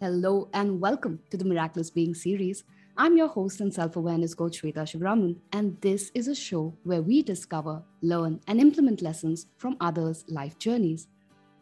Hello and welcome to the Miraculous Being series. I'm your host and self awareness coach Shweta Shivraman, and this is a show where we discover, learn, and implement lessons from others' life journeys.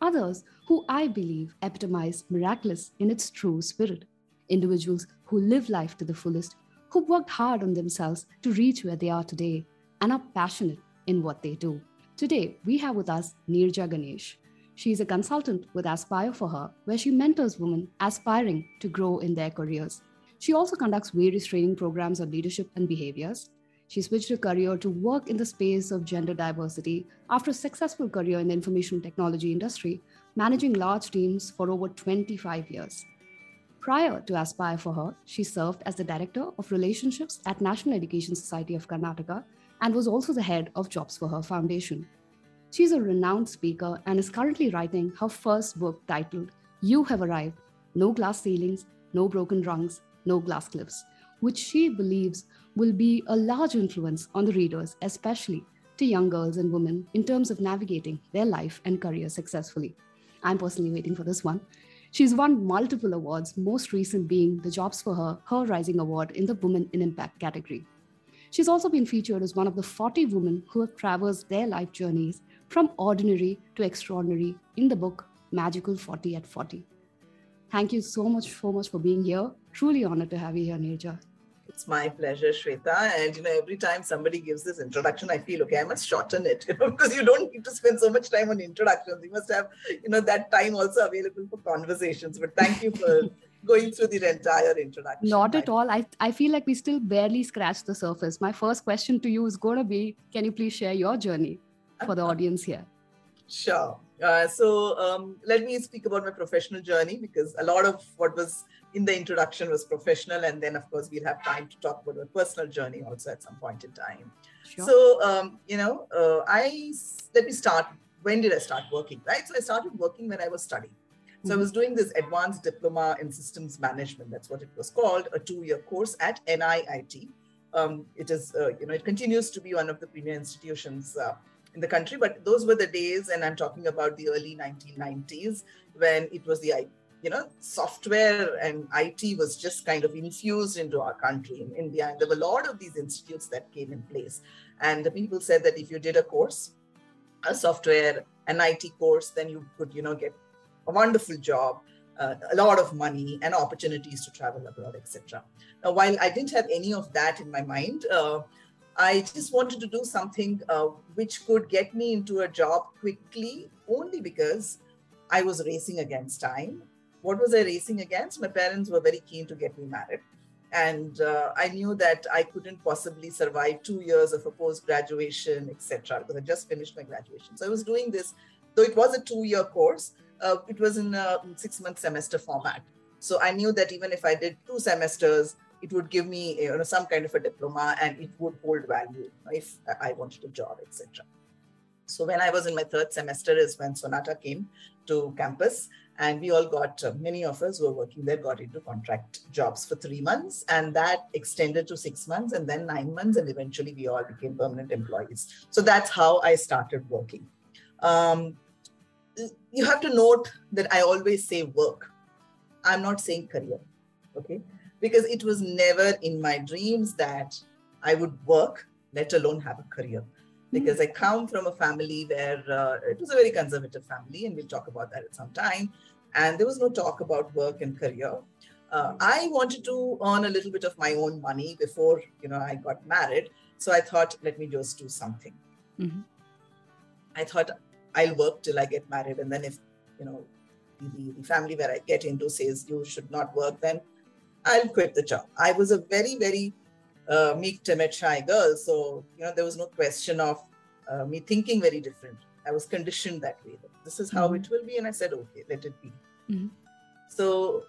Others who I believe epitomize miraculous in its true spirit. Individuals who live life to the fullest, who've worked hard on themselves to reach where they are today, and are passionate in what they do. Today, we have with us Neerja Ganesh. She is a consultant with Aspire for Her, where she mentors women aspiring to grow in their careers. She also conducts various training programs on leadership and behaviors. She switched her career to work in the space of gender diversity after a successful career in the information technology industry, managing large teams for over 25 years. Prior to Aspire for Her, she served as the Director of Relationships at National Education Society of Karnataka and was also the head of Jobs for Her Foundation. She's a renowned speaker and is currently writing her first book titled You Have Arrived No Glass Ceilings, No Broken Rungs, No Glass Cliffs, which she believes will be a large influence on the readers, especially to young girls and women, in terms of navigating their life and career successfully. I'm personally waiting for this one. She's won multiple awards, most recent being the Jobs for Her Her Rising Award in the Women in Impact category. She's also been featured as one of the 40 women who have traversed their life journeys from ordinary to extraordinary in the book Magical 40 at 40. Thank you so much, so much for being here. Truly honored to have you here, Neerja. It's my pleasure, Shweta. And you know, every time somebody gives this introduction, I feel okay, I must shorten it, you know, because you don't need to spend so much time on introductions. You must have, you know, that time also available for conversations. But thank you for going through the entire introduction. Not at all. I, I feel like we still barely scratched the surface. My first question to you is going to be Can you please share your journey for the audience here? Sure. Uh, so um, let me speak about my professional journey because a lot of what was in the introduction was professional, and then of course we'll have time to talk about my personal journey also at some point in time. Sure. So um, you know, uh, I let me start. When did I start working? Right. So I started working when I was studying. So mm-hmm. I was doing this advanced diploma in systems management. That's what it was called, a two-year course at NIIT. Um, it is, uh, you know, it continues to be one of the premier institutions uh, in the country. But those were the days, and I'm talking about the early 1990s when it was the you know software and IT was just kind of infused into our country in India, and there were a lot of these institutes that came in place. And the people said that if you did a course, a software, an IT course, then you could you know get a wonderful job. Uh, a lot of money and opportunities to travel abroad, etc. Now, while I didn't have any of that in my mind, uh, I just wanted to do something uh, which could get me into a job quickly, only because I was racing against time. What was I racing against? My parents were very keen to get me married. And uh, I knew that I couldn't possibly survive two years of a post graduation, etc., because I just finished my graduation. So I was doing this, though it was a two year course, uh, it was in a six month semester format. So I knew that even if I did two semesters, it would give me you know some kind of a diploma and it would hold value if I wanted a job, etc. So when I was in my third semester is when Sonata came to campus and we all got uh, many of us were working there got into contract jobs for three months and that extended to six months and then nine months and eventually we all became permanent employees so that's how i started working um, you have to note that i always say work i'm not saying career okay because it was never in my dreams that I would work, let alone have a career. Because I come from a family where uh, it was a very conservative family, and we'll talk about that at some time. And there was no talk about work and career. Uh, I wanted to earn a little bit of my own money before you know I got married. So I thought, let me just do something. Mm-hmm. I thought I'll work till I get married, and then if you know the, the family where I get into says you should not work, then I'll quit the job. I was a very, very uh, meek, timid, shy girl. So, you know, there was no question of uh, me thinking very different. I was conditioned that way. This is how mm-hmm. it will be. And I said, okay, let it be. Mm-hmm. So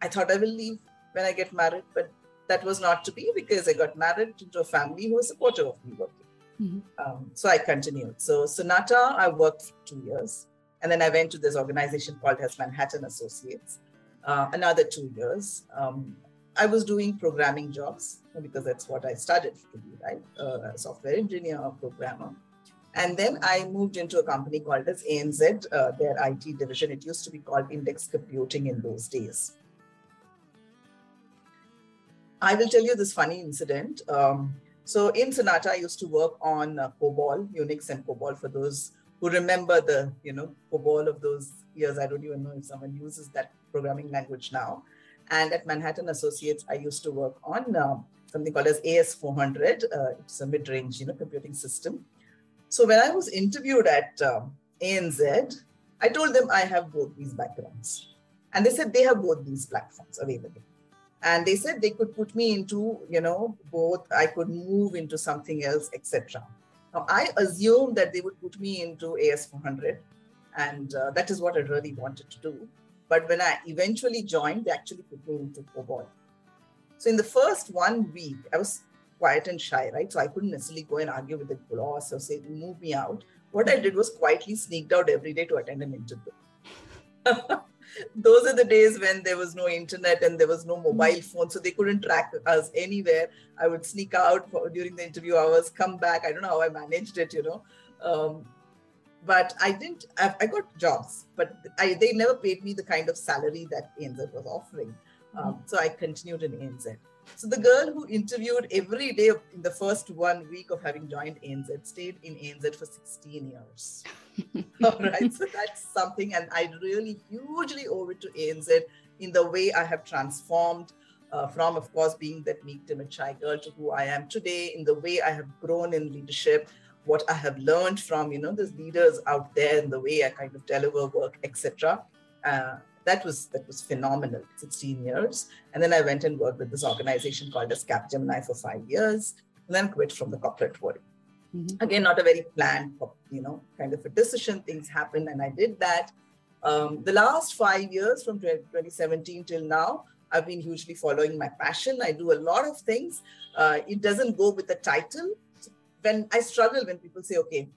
I thought I will leave when I get married, but that was not to be because I got married into a family who was supportive of me working. Mm-hmm. Um, so I continued. So Sonata, I worked for two years. And then I went to this organization called as Manhattan Associates uh, another two years. Um, I was doing programming jobs because that's what I studied to be, right? Uh, software engineer or programmer. And then I moved into a company called as ANZ, uh, their IT division. It used to be called Index Computing in those days. I will tell you this funny incident. Um, so in Sonata, I used to work on uh, COBOL, Unix and COBOL for those who remember the, you know, COBOL of those years. I don't even know if someone uses that programming language now. And at Manhattan Associates, I used to work on uh, something called as AS400. Uh, it's a mid-range, you know, computing system. So when I was interviewed at um, ANZ, I told them I have both these backgrounds. And they said they have both these platforms available. And they said they could put me into, you know, both, I could move into something else, etc. Now, I assumed that they would put me into AS400. And uh, that is what I really wanted to do. But when I eventually joined, they actually put me into COBOL. So in the first one week, I was quiet and shy, right? So I couldn't necessarily go and argue with the boss or say, move me out. What I did was quietly sneaked out every day to attend an interview. Those are the days when there was no internet and there was no mobile phone, so they couldn't track us anywhere. I would sneak out for, during the interview hours, come back. I don't know how I managed it, you know. Um, but I didn't. I, I, got jobs, but I, they never paid me the kind of salary that ANZ was offering. Um, so I continued in ANZ. So the girl who interviewed every day in the first one week of having joined ANZ stayed in ANZ for 16 years. All right, so that's something, and I really hugely owe it to ANZ in the way I have transformed uh, from, of course, being that meek, timid, shy girl to who I am today, in the way I have grown in leadership, what I have learned from, you know, these leaders out there, and the way I kind of deliver work, etc. Uh, that was that was phenomenal 16 years and then i went and worked with this organization called as capgemini for five years and then quit from the corporate world mm-hmm. again not a very planned you know kind of a decision. Things happened and i did that. Um, the last five years from 2017 till now i've been hugely following my passion. I do a lot of things. Uh, it doesn't go with the title. When i struggle when people say okay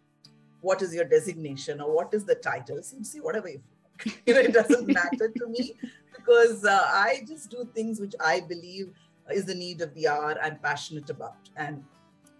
what is your designation or what is the title? See whatever you you know, it doesn't matter to me because uh, I just do things which I believe is the need of the hour I'm passionate about. And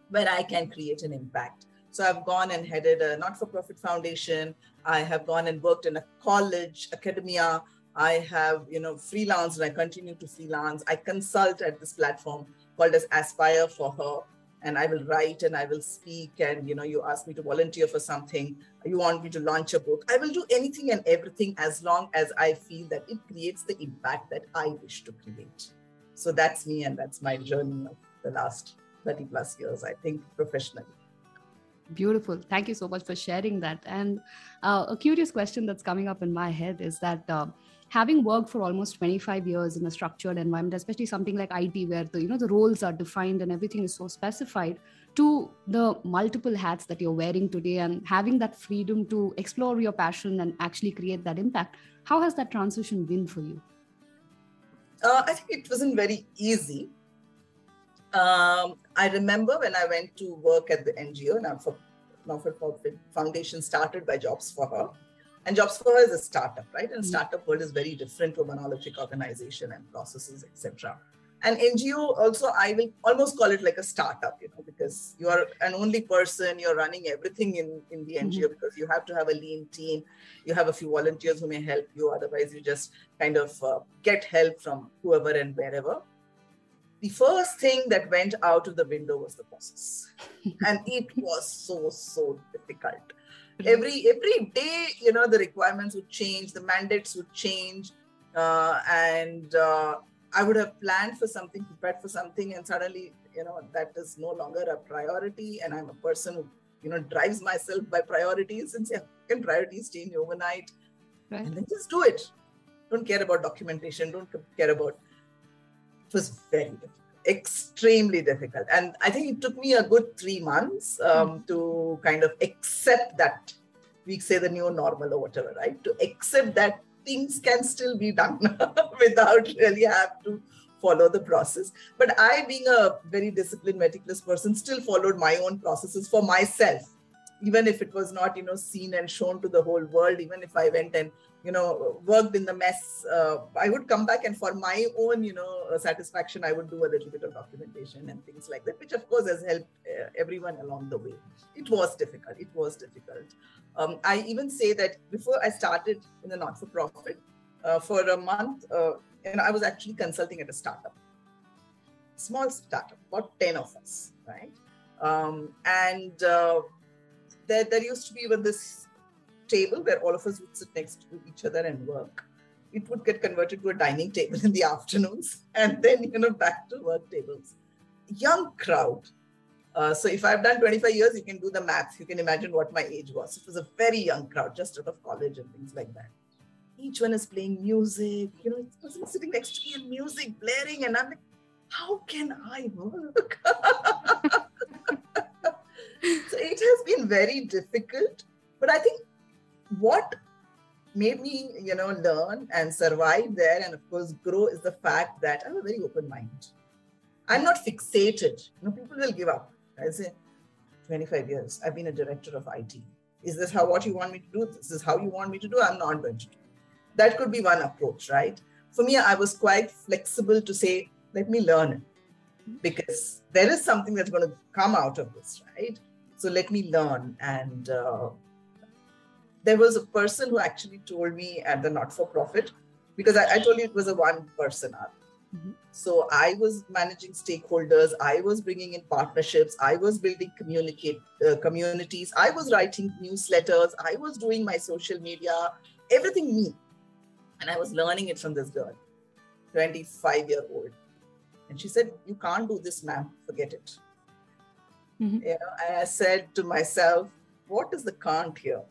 where I can create an impact. So I've gone and headed a not-for-profit foundation. I have gone and worked in a college, academia. I have, you know, freelance and I continue to freelance. I consult at this platform called as Aspire for Her and I will write and I will speak. And you know, you ask me to volunteer for something, you want me to launch a book. I will do anything and everything as long as I feel that it creates the impact that I wish to create. So that's me, and that's my journey of the last 30 plus years, I think, professionally. Beautiful. Thank you so much for sharing that. And uh, a curious question that's coming up in my head is that. Uh, having worked for almost 25 years in a structured environment especially something like it where the you know the roles are defined and everything is so specified to the multiple hats that you're wearing today and having that freedom to explore your passion and actually create that impact how has that transition been for you uh, i think it wasn't very easy um, i remember when i went to work at the ngo now for not-for-profit foundation started by jobs for her and Jobs for Her is a startup, right? And mm-hmm. startup world is very different to a monolithic organization and processes, etc. And NGO also, I will almost call it like a startup, you know, because you are an only person, you're running everything in, in the NGO mm-hmm. because you have to have a lean team. You have a few volunteers who may help you. Otherwise, you just kind of uh, get help from whoever and wherever. The first thing that went out of the window was the process. and it was so, so difficult. Every every day you know the requirements would change the mandates would change uh, and uh, i would have planned for something prepared for something and suddenly you know that is no longer a priority and i'm a person who you know drives myself by priorities and say can priorities change overnight? Right. and then just do it. Don't care about documentation. Don't care about was very difficult extremely difficult. And I think it took me a good three months um, mm. to kind of accept that we say the new normal or whatever, right? To accept that things can still be done without really have to follow the process. But I, being a very disciplined, meticulous person, still followed my own processes for myself, even if it was not, you know, seen and shown to the whole world. Even if I went and you know worked in the mess uh, i would come back and for my own you know uh, satisfaction i would do a little bit of documentation and things like that which of course has helped uh, everyone along the way. It was difficult it was difficult. Um, i even say that before i started in the not-for-profit uh, for a month uh, and i was actually consulting at a startup. Small startup, about 10 of us, right? Um, and uh, there, there used to be even this table where all of us would sit next to each other and work. It would get converted to a dining table in the afternoons and then, you know, back to work tables. Young crowd. Uh, so if I've done 25 years, you can do the math. You can imagine what my age was. It was a very young crowd, just out of college and things like that. Each one is playing music, you know, person sitting next to me and music blaring, and I'm like, how can I work? so it has been very difficult, but I think what made me, you know, learn and survive there and of course grow is the fact that I have a very open mind. I'm not fixated. You know, people will give up. I say, 25 years, I've been a director of IT. Is this how what you want me to do? This is how you want me to do? I'm not going to do. That could be one approach, right? For me, I was quite flexible to say, let me learn because there is something that's going to come out of this, right? So let me learn. And uh, there was a person who actually told me at the not for profit, because I, I, told you it was a one person mm-hmm. So I was managing stakeholders, I was bringing in partnerships, I was building communicate uh, communities, I was writing newsletters, I was doing my social media, everything me. And I was learning it from this girl, 25 year old. And she said, You can't do this, ma'am. Forget it. Mm-hmm. You know, and I said to myself, What is the can't here?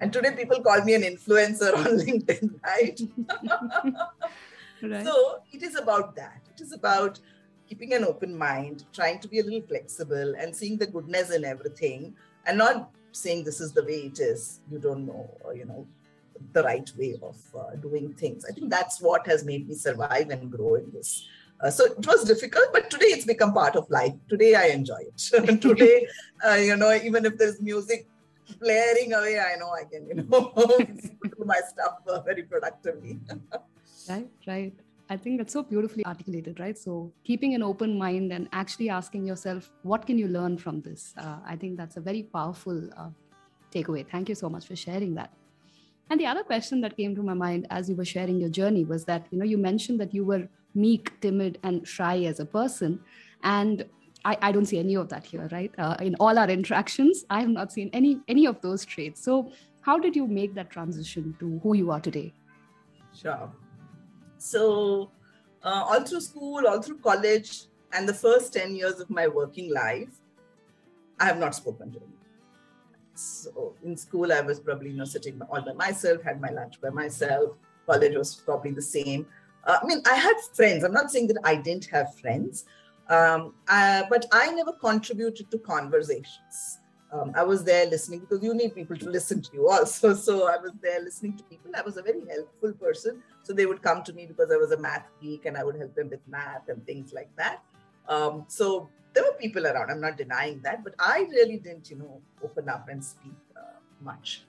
And today people call me an influencer on LinkedIn, right? right? So it is about that. It is about keeping an open mind, trying to be a little flexible and seeing the goodness in everything and not saying this is the way it is. You don't know, or, you know, the right way of uh, doing things. I think that's what has made me survive and grow in this uh, so it was difficult, but today it's become part of life. Today I enjoy it. today, uh, you know, even if there's music blaring away, I know I can, you know, do my stuff very productively. right, right. I think that's so beautifully articulated, right? So keeping an open mind and actually asking yourself, what can you learn from this? Uh, I think that's a very powerful uh, takeaway. Thank you so much for sharing that. And the other question that came to my mind as you were sharing your journey was that, you know, you mentioned that you were meek, timid, and shy as a person. And I, I don't see any of that here, right? Uh, in all our interactions, I have not seen any any of those traits. So, how did you make that transition to who you are today? Sure. So, uh, all through school, all through college, and the first 10 years of my working life, I have not spoken German. So in school, I was probably you know sitting all by myself, had my lunch by myself. College was probably the same. Uh, I mean, I had friends. I'm not saying that I didn't have friends, um, uh, but I never contributed to conversations. Um, I was there listening because you need people to listen to you also. So I was there listening to people. I was a very helpful person. So they would come to me because I was a math geek and I would help them with math and things like that. Um, so there were people around. I'm not denying that, but I really didn't, you know, open up and speak uh, much.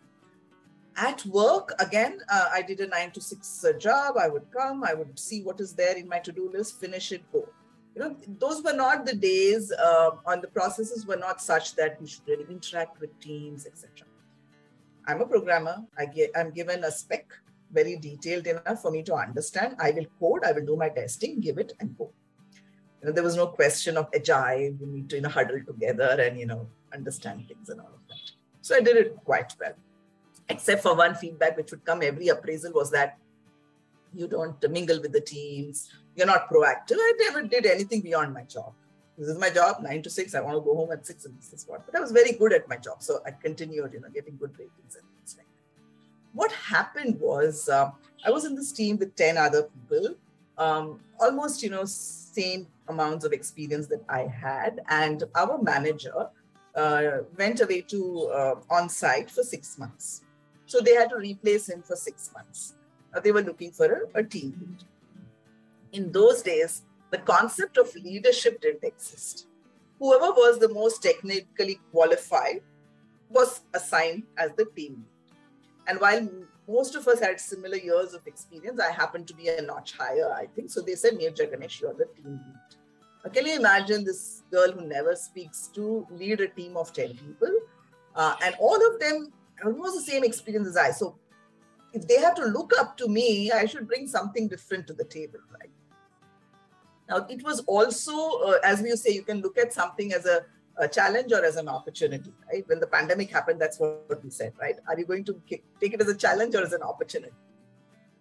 At work, again, uh, I did a nine to six uh, job. I would come, I would see what is there in my to-do list, finish it, go. You know, those were not the days, uh, on the processes were not such that we should really interact with teams, etc. I'm a programmer. I get, I'm given a spec, very detailed enough for me to understand. I will code, I will do my testing, give it, and go you know, there was no question of agile. We need to you know huddle together and you know understand things and all of that. So I did it quite well, except for one feedback which would come every appraisal was that you don't mingle with the teams. You're not proactive. I never did anything beyond my job. This is my job, nine to six. I want to go home at six, and this is what. But I was very good at my job, so I continued, you know, getting good ratings and things like that. What happened was uh, I was in this team with ten other people, um, almost, you know, same amounts of experience that I had. And our manager uh, went away to uh, on site for six months. So they had to replace him for six months. Uh, they were looking for a, a team lead. In those days, the concept of leadership didn't exist. Whoever was the most technically qualified was assigned as the team lead. And while most of us had similar years of experience. I happened to be a notch higher, I think. So they said, Neerja Ganesh, you're the team lead. Now, can you imagine this girl who never speaks to lead a team of 10 people? Uh, and all of them almost the same experience as I. So if they have to look up to me, I should bring something different to the table, right? Now, it was also, uh, as we say, you can look at something as a, a, challenge or as an opportunity, right? When the pandemic happened, that's what we said, right? Are you going to take it as a challenge or as an opportunity?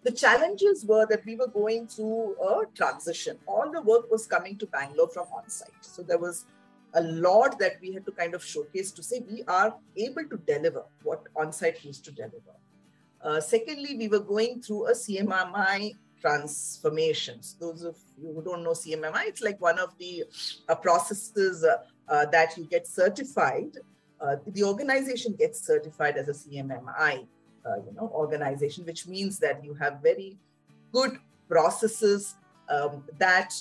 The challenges were that we were going through a transition. All the work was coming to Bangalore from on site. So there was a lot that we had to kind of showcase to say we are able to deliver what on site used to deliver. Uh, secondly, we were going through a CMMI transformations. Those of you who don't know CMMI, it's like one of the uh, processes uh, uh, that you get certified. Uh, the organization gets certified as a CMMI, uh, you know, organization, which means that you have very good processes um, that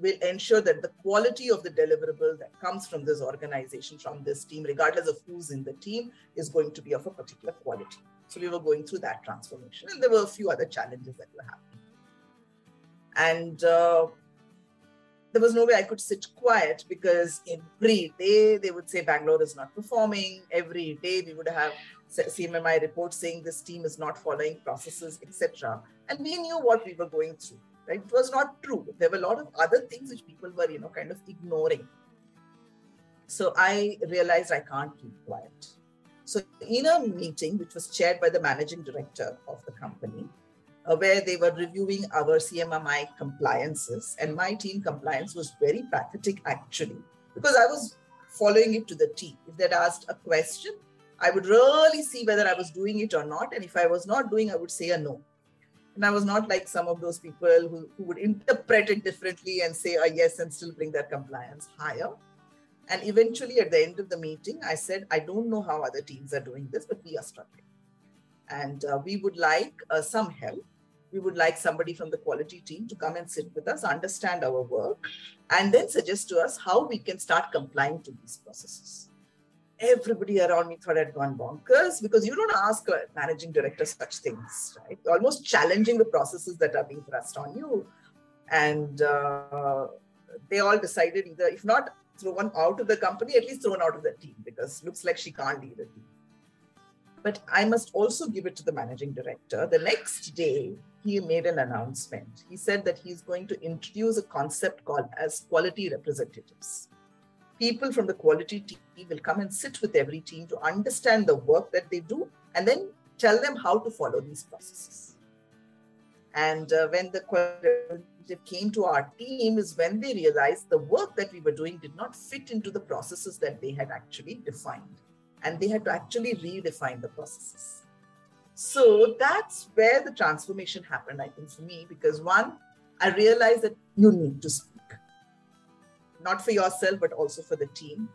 will ensure that the quality of the deliverable that comes from this organization, from this team, regardless of who's in the team, is going to be of a particular quality. So we were going through that transformation, and there were a few other challenges that were happening. And uh, there was no way I could sit quiet because every day they would say Bangalore is not performing. Every day we would have CMMI reports saying this team is not following processes, etc. And we knew what we were going through. Right? It was not true. There were a lot of other things which people were, you know, kind of ignoring. So I realized I can't keep quiet. So in a meeting which was chaired by the managing director of the company, where they were reviewing our CMMI compliances. And my team compliance was very pathetic, actually, because I was following it to the T. If they'd asked a question, I would really see whether I was doing it or not. And if I was not doing, I would say a no. And I was not like some of those people who, who would interpret it differently and say a yes and still bring their compliance higher. And eventually, at the end of the meeting, I said, I don't know how other teams are doing this, but we are struggling. And uh, we would like uh, some help we would like somebody from the quality team to come and sit with us, understand our work, and then suggest to us how we can start complying to these processes. Everybody around me thought I'd gone bonkers because you don't ask a managing director such things, right? Almost challenging the processes that are being thrust on you. And uh, they all decided either, if not thrown out of the company, at least thrown out of the team because looks like she can't lead a team but I must also give it to the managing director. The next day, he made an announcement. He said that he's going to introduce a concept called as quality representatives. People from the quality team will come and sit with every team to understand the work that they do and then tell them how to follow these processes. And uh, when the quality came to our team is when they realized the work that we were doing did not fit into the processes that they had actually defined and they had to actually redefine the processes. So that's where the transformation happened, I think, for me, because one, I realized that you need to speak, not for yourself, but also for the team.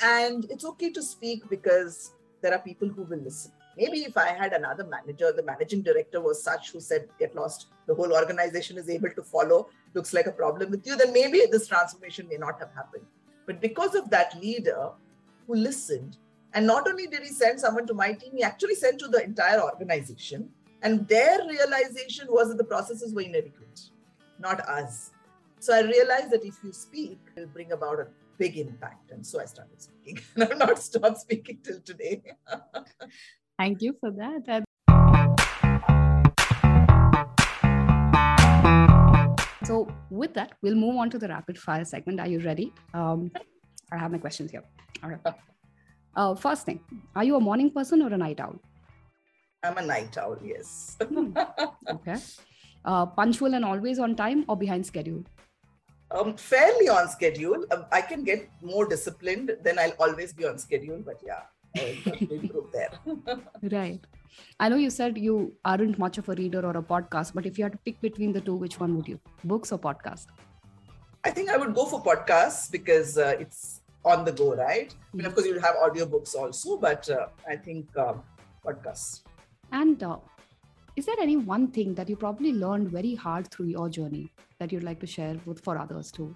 And it's okay to speak because there are people who will listen. Maybe if I had another manager, the managing director was such who said, get lost, the whole organization is able to follow, looks like a problem with you, then maybe this transformation may not have happened. But because of that leader who listened, and not only did he send someone to my team, he actually sent to the entire organization. And their realization was that the processes were inadequate, not us. So I realized that if you speak, it will bring about a big impact. And so I started speaking. And I've not stopped speaking till today. Thank you for that. So, with that, we'll move on to the rapid fire segment. Are you ready? Um, I have my questions here. All right. Uh, first thing, are you a morning person or a night owl? I'm a night owl, yes. hmm. Okay. Uh, punctual and always on time or behind schedule? Um, fairly on schedule. Um, I can get more disciplined, then I'll always be on schedule, but yeah, improve there. right. I know you said you aren't much of a reader or a podcast, but if you had to pick between the two, which one would you? Books or podcast? I think I would go for podcasts because uh, it's on the go, right? I mean, of course, you'll have audiobooks also, but uh, I think um, podcasts. And uh, is there any one thing that you probably learned very hard through your journey that you'd like to share with for others too?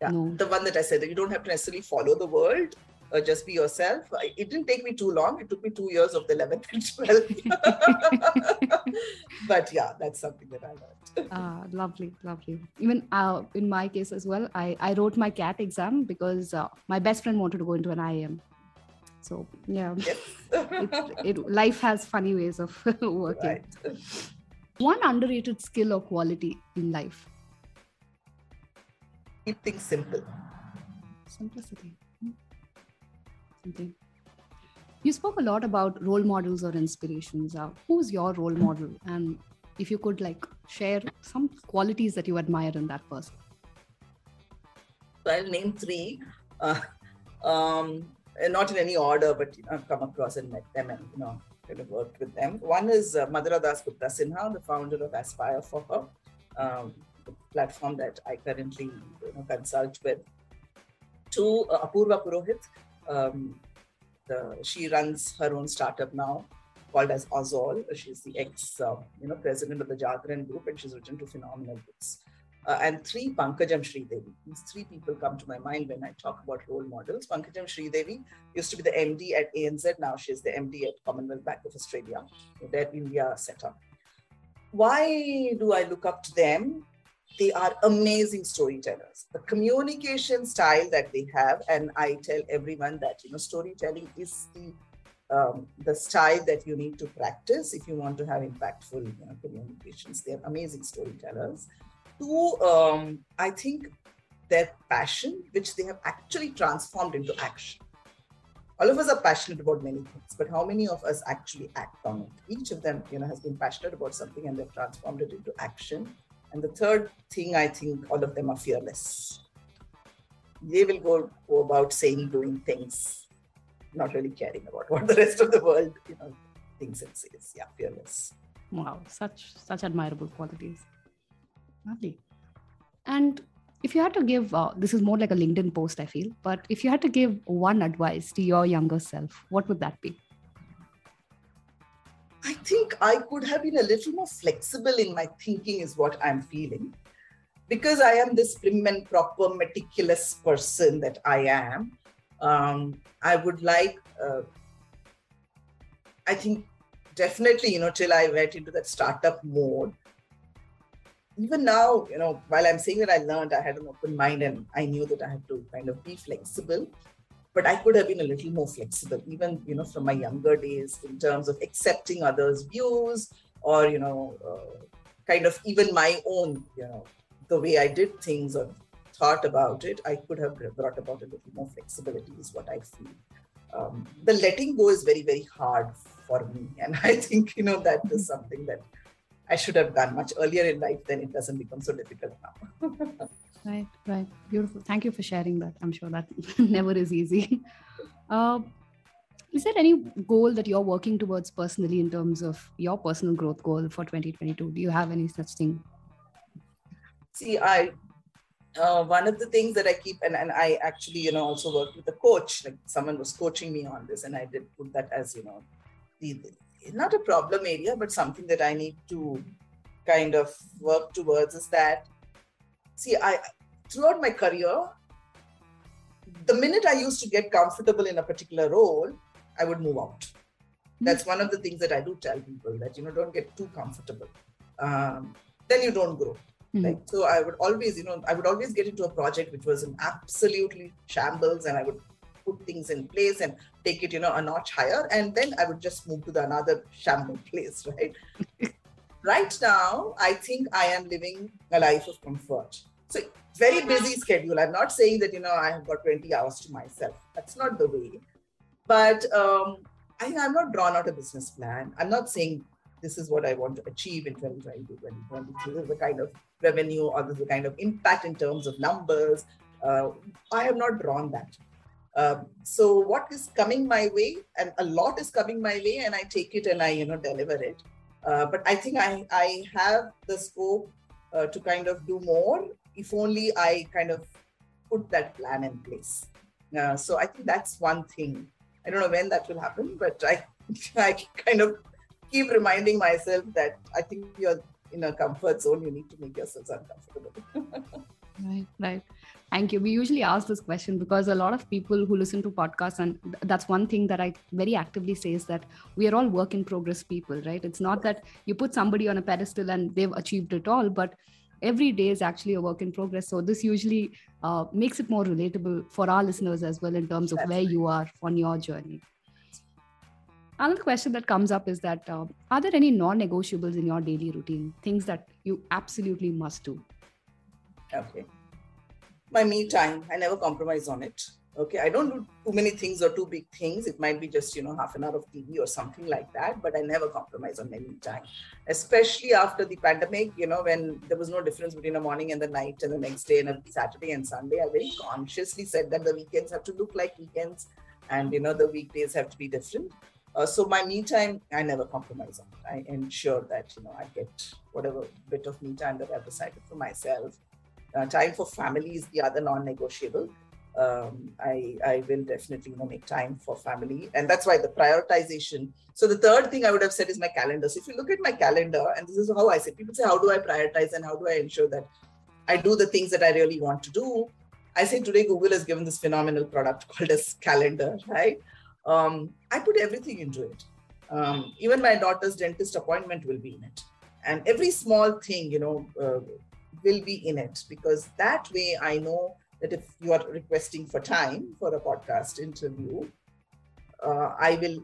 Yeah, no. the one that I said that you don't have to necessarily follow the world, uh, just be yourself. It didn't take me too long. It took me two years of the 11th and 12th. but yeah, that's something that I learned. Ah, lovely, lovely. Even uh, in my case as well, I, I wrote my CAT exam because uh, my best friend wanted to go into an IIM. So yeah, yes. it, it, life has funny ways of working. Right. One underrated skill or quality in life keep things simple. Simplicity. You spoke a lot about role models or inspirations. Uh, who's your role model? And if you could like share some qualities that you admire in that person. I'll name three. Uh, um, not in any order, but you know, I've come across and met them and you know kind of worked with them. One is uh, Madhura Das Gupta Sinha, the founder of Aspire for Her, um, platform that I currently you know, consult with. Two, uh, Apurva Purohit. Um, the, she runs her own startup now called as Aazol. She's the ex, uh, you know, president of the Jagran Group, and she's written two phenomenal books. Uh, and three, Pankajam Sridevi. These three people come to my mind when I talk about role models. Pankajam Sridevi used to be the MD at ANZ. Now she's the MD at Commonwealth Bank of Australia, their India setup. Why do I look up to them? They are amazing storytellers. The communication style that they have, and I tell everyone that you know storytelling is the um, the style that you need to practice if you want to have impactful you know, communications. They're amazing storytellers Two, um, I think, their passion, which they have actually transformed into action. All of us are passionate about many things, but how many of us actually act on it? Each of them, you know, has been passionate about something and they've transformed it into action. And the third thing, I think, all of them are fearless. They will go, go about saying, doing things, not really caring about what the rest of the world, you know, thinks and says. Yeah, fearless. Wow, such such admirable qualities. Lovely. And if you had to give, uh, this is more like a LinkedIn post, I feel, but if you had to give one advice to your younger self, what would that be? I think I could have been a little more flexible in my thinking, is what I'm feeling. Because I am this prim and proper, meticulous person that I am, um, I would like, uh, I think definitely, you know, till I went into that startup mode, even now, you know, while I'm saying that I learned, I had an open mind and I knew that I had to kind of be flexible. But I could have been a little more flexible, even, you know, from my younger days in terms of accepting others' views or, you know, uh, kind of even my own, you know, the way I did things or thought about it, I could have brought about a little more flexibility, is what I feel. Um, the letting go is very, very hard for me. And I think, you know, that is something that I should have done much earlier in life, then it doesn't become so difficult now. right, right. Beautiful. Thank you for sharing that. I'm sure that never is easy. Uh, is there any goal that you're working towards personally in terms of your personal growth goal for 2022? Do you have any such thing? See, I uh, one of the things that I keep, and, and I actually, you know, also worked with a coach, like someone was coaching me on this, and I did put that as, you know, the, not a problem area, but something that I need to kind of work towards is that, see, I throughout my career, the minute I used to get comfortable in a particular role, I would move out. Mm-hmm. That's one of the things that I do tell people that you know don't get too comfortable. Um, then you don't grow. Mm-hmm. Like so, I would always, you know, I would always get into a project which was an absolutely shambles, and I would put things in place and take it, you know, a notch higher. And then I would just move to the another shamble place, right? Right now, I think I am living a life of comfort. So very busy schedule. I'm not saying that, you know, I have got 20 hours to myself. That's not the way. But um, I think I'm not drawn out a business plan. I'm not saying this is what I want to achieve in 2022, 2023. This is the kind of revenue or this is the kind of impact in terms of numbers. Uh, I have not drawn that. Um, so what is coming my way, and a lot is coming my way, and I take it and I you know deliver it. Uh, but I think I I have the scope uh, to kind of do more if only I kind of put that plan in place. Uh, so I think that's one thing. I don't know when that will happen, but I I kind of keep reminding myself that I think you're in a comfort zone. You need to make yourselves uncomfortable. right, right. Thank you. We usually ask this question because a lot of people who listen to podcasts, and that's one thing that I very actively say is that we are all work in progress people, right? It's not that you put somebody on a pedestal and they've achieved it all, but every day is actually a work in progress. So this usually uh, makes it more relatable for our listeners as well in terms of where you are on your journey. Another question that comes up is that uh, are there any non-negotiables in your daily routine? Things that you absolutely must do? Okay my me time. I never compromise on it. Okay, I don't do too many things or too big things. It might be just, you know, half an hour of TV or something like that, but I never compromise on my me time. Especially after the pandemic, you know, when there was no difference between a morning and the night and the next day and a Saturday and Sunday, I very consciously said that the weekends have to look like weekends and, you know, the weekdays have to be different. Uh, so my me time, I never compromise on. I ensure that, you know, I get whatever bit of me time that I've decided for myself. Uh, time for family is the other non-negotiable um, I, I will definitely you know, make time for family. And that's why the prioritization. So the third thing I would have said is my calendar. So if you look at my calendar, and this is how I say, people say, how do I prioritize and how do I ensure that I do the things that I really want to do? I say today Google has given this phenomenal product called as calendar, right? Um, I put everything into it. Um, even my daughter's dentist appointment will be in it. And every small thing, you know, uh, will be in it because that way I know that if you are requesting for time for a podcast interview, uh, I will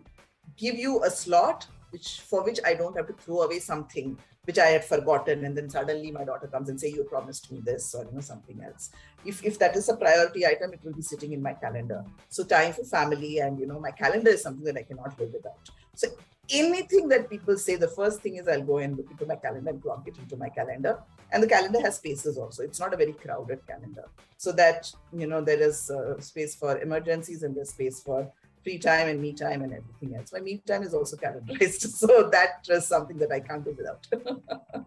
give you a slot which for which I don't have to throw away something which I had forgotten, and then suddenly my daughter comes and say, "You promised me this," or you know something else. If if that is a priority item, it will be sitting in my calendar. So time for family, and you know, my calendar is something that I cannot live without. So anything that people say, the first thing is I'll go and look into my calendar and plug it into my calendar. And the calendar has spaces also. It's not a very crowded calendar. So that, you know, there is uh, space for emergencies and there's space for free time and me time and everything else. My me time is also calendarized. So that is something that I can't do without.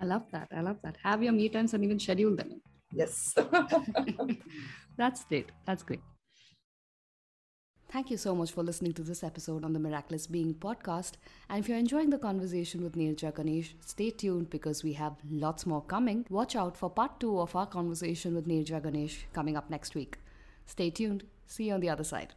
I love that. I love that. Have your me times and even schedule them. Yes. That's great. That's great. Thank you so much for listening to this episode on the Miraculous Being podcast. And if you're enjoying the conversation with Neerja Ganesh, stay tuned because we have lots more coming. Watch out for part two of our conversation with Neerja Ganesh coming up next week. Stay tuned. See you on the other side.